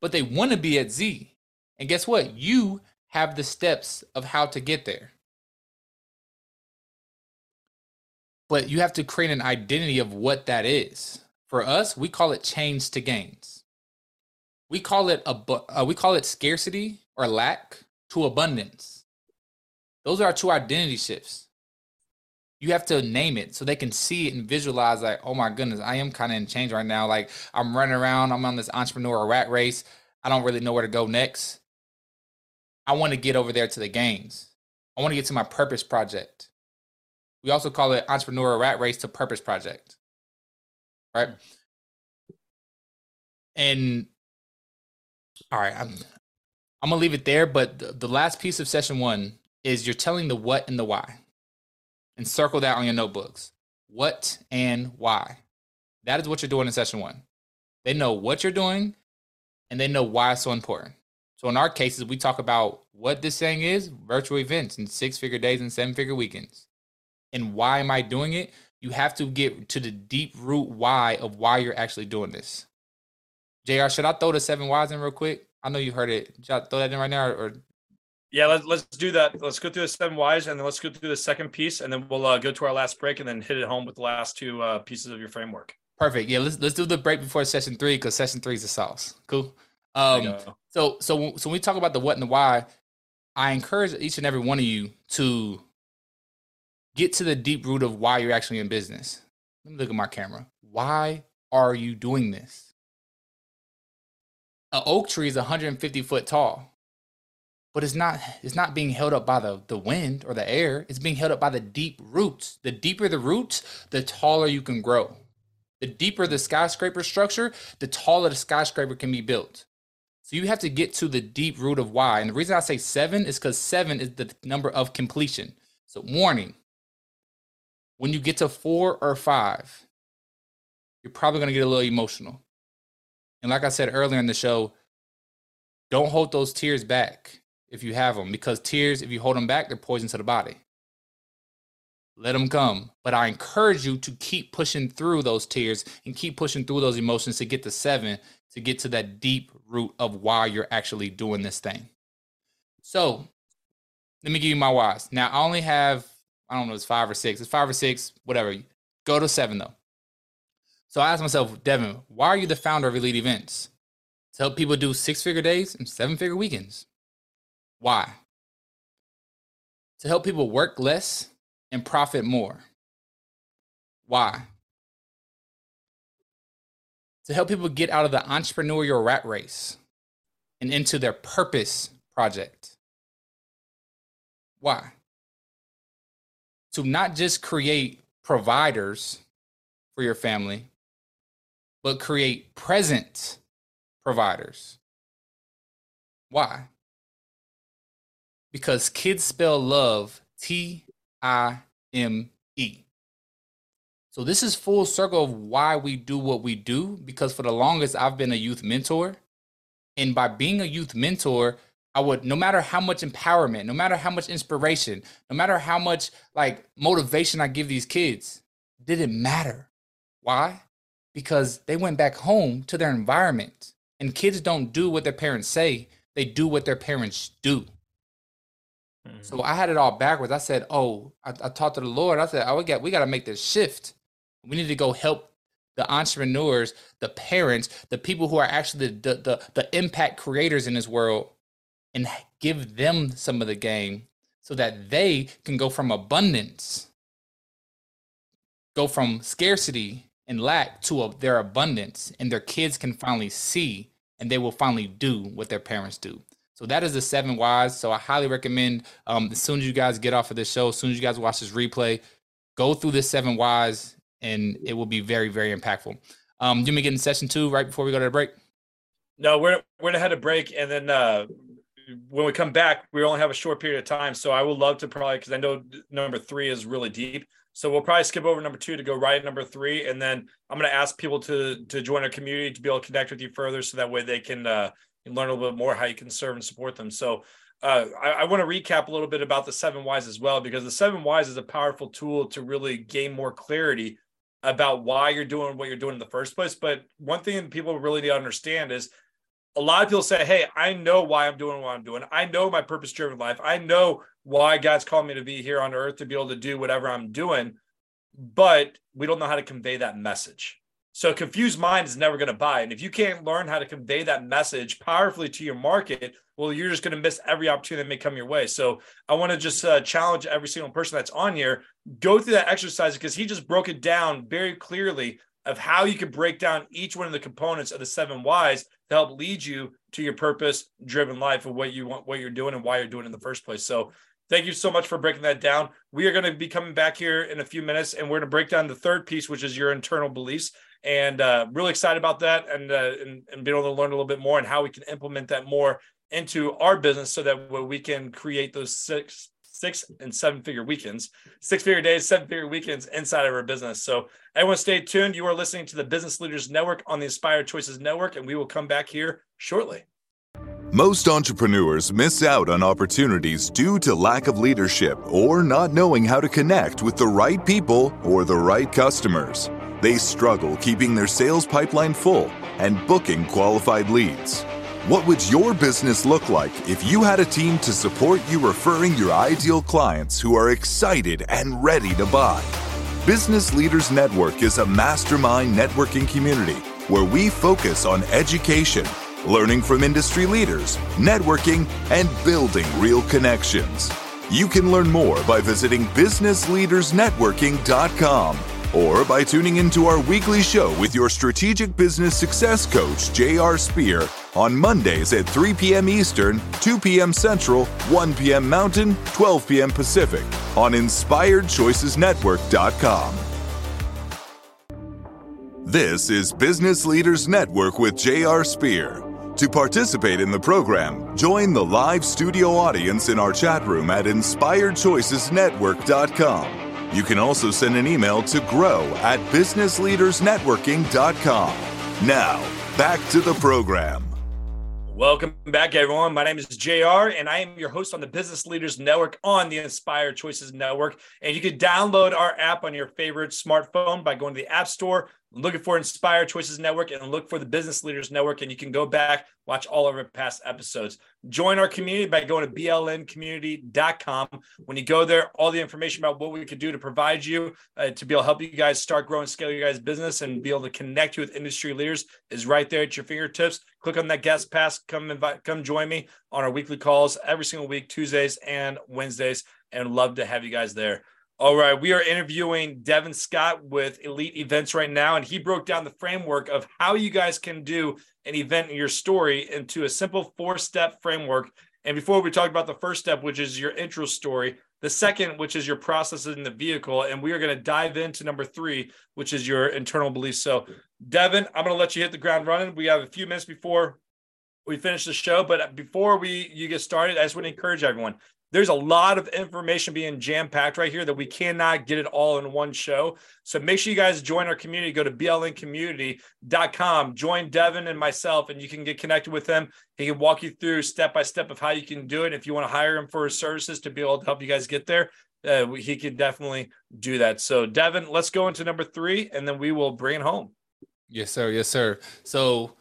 but they want to be at Z. And guess what? You have the steps of how to get there. But you have to create an identity of what that is. For us, we call it chains to gains. We call it a uh, we call it scarcity or lack to abundance. Those are our two identity shifts. You have to name it so they can see it and visualize, like, oh my goodness, I am kind of in chains right now. Like, I'm running around, I'm on this entrepreneur rat race. I don't really know where to go next. I want to get over there to the gains. I want to get to my purpose project. We also call it entrepreneur rat race to purpose project. Right. And all right, I'm I'm gonna leave it there. But the, the last piece of session one is you're telling the what and the why, and circle that on your notebooks. What and why. That is what you're doing in session one. They know what you're doing, and they know why it's so important. So in our cases, we talk about what this thing is: virtual events and six-figure days and seven-figure weekends. And why am I doing it? You have to get to the deep root why of why you're actually doing this. Jr. Should I throw the seven whys in real quick? I know you heard it. Should I throw that in right now, or yeah, let's let's do that. Let's go through the seven whys, and then let's go through the second piece, and then we'll uh, go to our last break, and then hit it home with the last two uh, pieces of your framework. Perfect. Yeah, let's let's do the break before session three because session three is the sauce. Cool. Um, so so so when we talk about the what and the why, I encourage each and every one of you to get to the deep root of why you're actually in business. Let me look at my camera. Why are you doing this? An oak tree is 150 foot tall but it's not it's not being held up by the the wind or the air. It's being held up by the deep roots. The deeper the roots the taller you can grow. The deeper the skyscraper structure the taller the skyscraper can be built. So you have to get to the deep root of why. And the reason i say seven is because seven is the number of completion. So warning when you get to four or five you're probably going to get a little emotional and like I said earlier in the show, don't hold those tears back if you have them, because tears, if you hold them back, they're poison to the body. Let them come. But I encourage you to keep pushing through those tears and keep pushing through those emotions to get to seven, to get to that deep root of why you're actually doing this thing. So let me give you my whys. Now I only have, I don't know, it's five or six. It's five or six, whatever. Go to seven though. So I asked myself, Devin, why are you the founder of Elite Events? To help people do six figure days and seven figure weekends. Why? To help people work less and profit more. Why? To help people get out of the entrepreneurial rat race and into their purpose project. Why? To not just create providers for your family, but create present providers. Why? Because kids spell love T I M E. So this is full circle of why we do what we do because for the longest I've been a youth mentor and by being a youth mentor I would no matter how much empowerment, no matter how much inspiration, no matter how much like motivation I give these kids, didn't matter. Why? Because they went back home to their environment. And kids don't do what their parents say, they do what their parents do. Mm-hmm. So I had it all backwards. I said, "Oh, I, I talked to the Lord. I said, oh, we got we got to make this shift. We need to go help the entrepreneurs, the parents, the people who are actually the, the the, impact creators in this world, and give them some of the game so that they can go from abundance, go from scarcity and lack to a, their abundance, and their kids can finally see and they will finally do what their parents do. So that is the seven whys. So I highly recommend um, as soon as you guys get off of this show, as soon as you guys watch this replay, go through the seven whys and it will be very, very impactful. Um, you may get in session two right before we go to the break. No, we're we're gonna head a break, and then uh, when we come back, we only have a short period of time. So I would love to probably because I know number three is really deep. So we'll probably skip over number two to go right at number three, and then I'm going to ask people to to join our community to be able to connect with you further, so that way they can uh, learn a little bit more how you can serve and support them. So uh, I, I want to recap a little bit about the seven whys as well, because the seven whys is a powerful tool to really gain more clarity about why you're doing what you're doing in the first place. But one thing people really need to understand is a lot of people say, Hey, I know why I'm doing what I'm doing. I know my purpose driven life. I know why God's called me to be here on earth to be able to do whatever I'm doing. But we don't know how to convey that message. So a confused mind is never going to buy. And if you can't learn how to convey that message powerfully to your market, well, you're just going to miss every opportunity that may come your way. So I want to just uh, challenge every single person that's on here, go through that exercise because he just broke it down very clearly of how you could break down each one of the components of the seven whys to help lead you to your purpose driven life of what you want, what you're doing and why you're doing it in the first place. So thank you so much for breaking that down. We are going to be coming back here in a few minutes and we're going to break down the third piece, which is your internal beliefs. And uh, really excited about that and, uh, and, and being able to learn a little bit more and how we can implement that more into our business so that we can create those six six and seven figure weekends, six figure days, seven figure weekends inside of our business. So everyone stay tuned. You are listening to the Business Leaders Network on the Inspired Choices Network, and we will come back here shortly. Most entrepreneurs miss out on opportunities due to lack of leadership or not knowing how to connect with the right people or the right customers. They struggle keeping their sales pipeline full and booking qualified leads. What would your business look like if you had a team to support you referring your ideal clients who are excited and ready to buy? Business Leaders Network is a mastermind networking community where we focus on education, learning from industry leaders, networking, and building real connections. You can learn more by visiting businessleadersnetworking.com or by tuning into our weekly show with your strategic business success coach, J.R. Spear on Mondays at 3 p.m. Eastern, 2 p.m. Central, 1 p.m. Mountain, 12 p.m. Pacific on InspiredChoicesNetwork.com. This is Business Leaders Network with J.R. Spear. To participate in the program, join the live studio audience in our chat room at InspiredChoicesNetwork.com. You can also send an email to grow at businessleadersnetworking.com. Now, back to the program. Welcome back, everyone. My name is JR, and I am your host on the Business Leaders Network on the Inspired Choices Network. And you can download our app on your favorite smartphone by going to the App Store looking for Inspired Choices Network and look for the Business Leaders Network. And you can go back, watch all of our past episodes. Join our community by going to blncommunity.com. When you go there, all the information about what we could do to provide you uh, to be able to help you guys start growing, scale your guys' business, and be able to connect you with industry leaders is right there at your fingertips. Click on that guest pass. Come invite, come join me on our weekly calls every single week, Tuesdays and Wednesdays, and love to have you guys there. All right, we are interviewing Devin Scott with Elite Events right now, and he broke down the framework of how you guys can do an event in your story into a simple four step framework. And before we talk about the first step, which is your intro story, the second, which is your process in the vehicle, and we are going to dive into number three, which is your internal beliefs. So, Devin, I'm going to let you hit the ground running. We have a few minutes before we finish the show, but before we you get started, I just want to encourage everyone there's a lot of information being jam packed right here that we cannot get it all in one show. So make sure you guys join our community. Go to blncommunity.com, join Devin and myself, and you can get connected with him. He can walk you through step by step of how you can do it. If you want to hire him for his services to be able to help you guys get there, uh, he could definitely do that. So, Devin, let's go into number three, and then we will bring it home. Yes, sir. Yes, sir. So,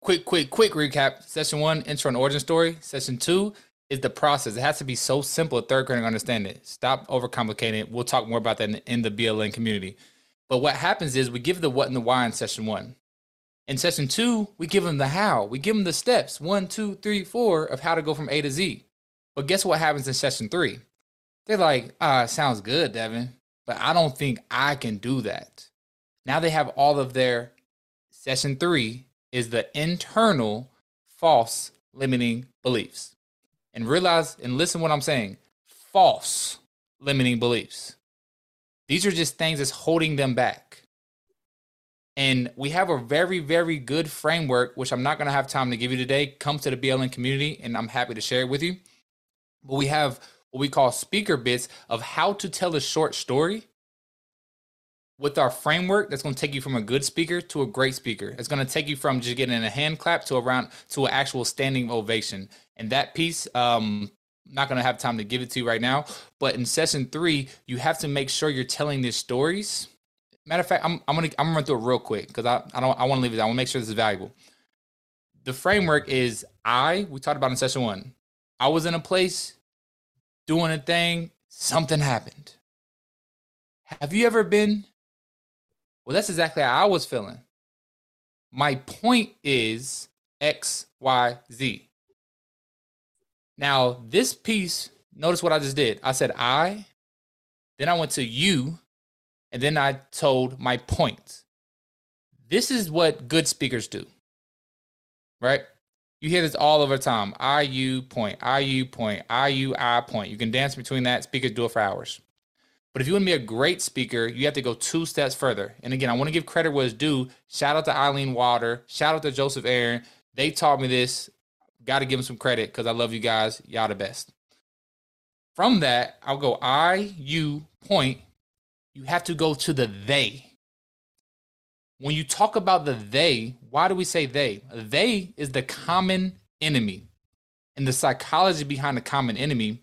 quick, quick, quick recap. Session one, intro and origin story. Session two is the process. It has to be so simple, a third grader understand it. Stop overcomplicating it. We'll talk more about that in, in the BLN community. But what happens is we give the what and the why in session one. In session two, we give them the how. We give them the steps one, two, three, four of how to go from A to Z. But guess what happens in session three? They're like, ah, sounds good, Devin, but I don't think I can do that. Now they have all of their session three is the internal false limiting beliefs. And realize and listen what I'm saying false limiting beliefs. These are just things that's holding them back. And we have a very, very good framework, which I'm not going to have time to give you today. Come to the BLN community, and I'm happy to share it with you. But we have what we call speaker bits of how to tell a short story with our framework that's going to take you from a good speaker to a great speaker. It's going to take you from just getting a hand clap to around to an actual standing ovation. And that piece, um, I'm not going to have time to give it to you right now. But in session three, you have to make sure you're telling these stories. Matter of fact, I'm, I'm gonna I'm gonna run through it real quick because I, I don't I want to leave it. I want to make sure this is valuable. The framework is I we talked about in session one. I was in a place doing a thing, something happened. Have you ever been well, that's exactly how I was feeling. My point is X, Y, Z. Now, this piece, notice what I just did. I said I, then I went to you, and then I told my point. This is what good speakers do, right? You hear this all over time. I, you, point, I, you, point, I, you, I, point. You can dance between that. Speakers do it for hours. But if you want to be a great speaker, you have to go two steps further. And again, I want to give credit where it's due. Shout out to Eileen Water. Shout out to Joseph Aaron. They taught me this. Got to give them some credit because I love you guys. Y'all the best. From that, I'll go I, you, point. You have to go to the they. When you talk about the they, why do we say they? They is the common enemy. And the psychology behind the common enemy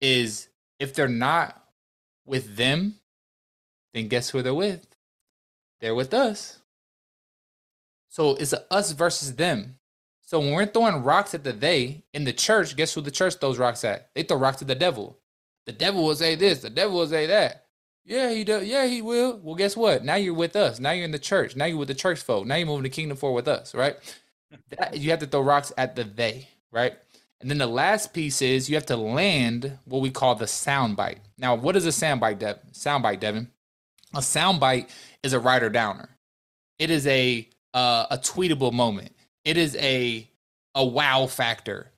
is if they're not with them, then guess who they're with? They're with us. So it's a us versus them. So when we're throwing rocks at the they in the church, guess who the church throws rocks at? They throw rocks at the devil. The devil will say this, the devil will say that. Yeah, he does. Yeah, he will. Well, guess what? Now you're with us. Now you're in the church. Now you're with the church folk. Now you're moving the kingdom forward with us, right? That, you have to throw rocks at the they, right? And then the last piece is you have to land what we call the sound bite. Now, what is a sound bite, Dev- sound bite, Devin? A sound bite is a writer downer. It is a uh, a tweetable moment. It is a a wow factor.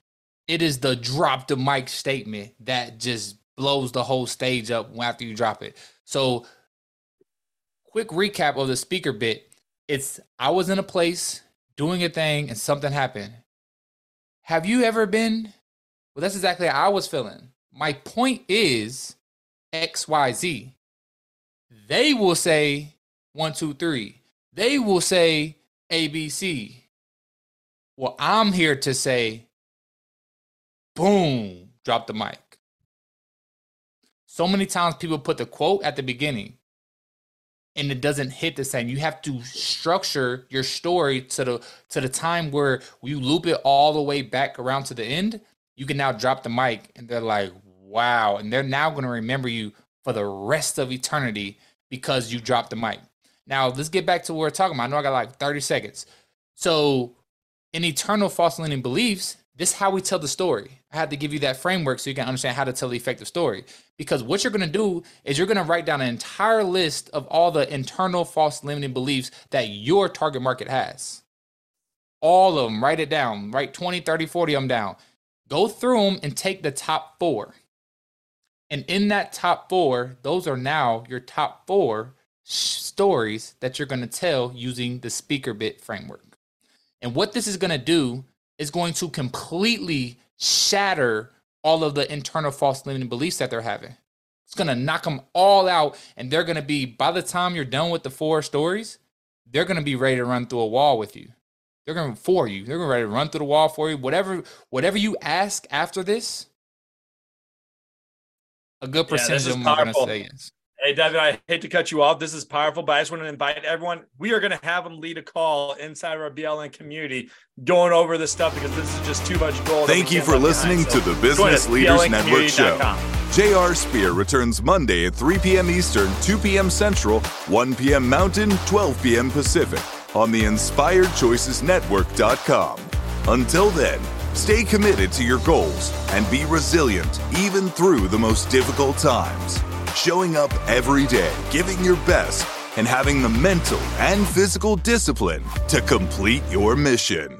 It is the drop the mic statement that just blows the whole stage up after you drop it. So, quick recap of the speaker bit. It's I was in a place doing a thing and something happened. Have you ever been? Well, that's exactly how I was feeling. My point is XYZ. They will say one, two, three. They will say ABC. Well, I'm here to say, boom, drop the mic. So many times people put the quote at the beginning and it doesn't hit the same. You have to structure your story to the to the time where you loop it all the way back around to the end. You can now drop the mic, and they're like, "Wow!" And they're now going to remember you for the rest of eternity because you dropped the mic. Now let's get back to what we're talking about. I know I got like thirty seconds. So, in internal false limiting beliefs, this is how we tell the story. I had to give you that framework so you can understand how to tell the effective story. Because what you're going to do is you're going to write down an entire list of all the internal false limiting beliefs that your target market has. All of them, write it down. Write 20, 30, 40 of them down. Go through them and take the top four. And in that top four, those are now your top four stories that you're going to tell using the speaker bit framework. And what this is going to do is going to completely shatter all of the internal false limiting beliefs that they're having. It's going to knock them all out. And they're going to be, by the time you're done with the four stories, they're going to be ready to run through a wall with you. They're going to for you. They're going to ready to run through the wall for you. Whatever, whatever you ask after this, a good percentage yeah, of them are going to say yes. Hey, Devin, I hate to cut you off. This is powerful, but I just want to invite everyone. We are going to have them lead a call inside our BLN community going over this stuff because this is just too much gold. Thank you for listening behind. to the Business Leaders Network show. JR Spear returns Monday at 3 p.m. Eastern, 2 p.m. Central, 1 p.m. Mountain, 12 p.m. Pacific on the InspiredChoicesNetwork.com. Until then, stay committed to your goals and be resilient even through the most difficult times showing up every day, giving your best, and having the mental and physical discipline to complete your mission.